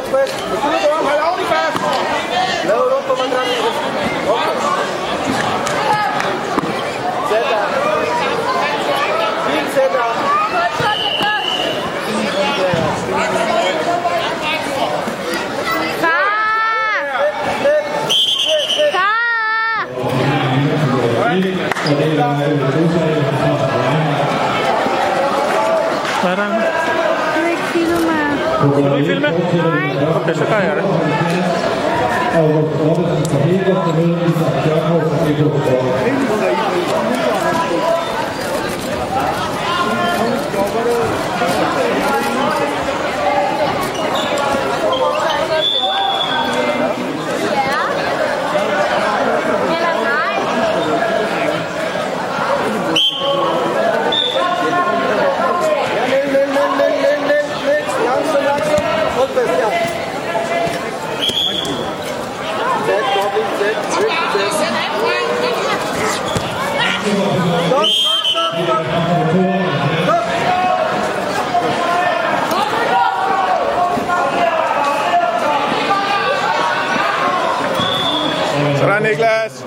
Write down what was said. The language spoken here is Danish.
Nordvest. Hvis du vil gå om, hold ordentligt fast. Lav rundt på madrassen. Okay. Sæt dig. Fint. Hvad er der? Celui filmé Ok, c'est carré. Hein. ¡Hola, Niklas!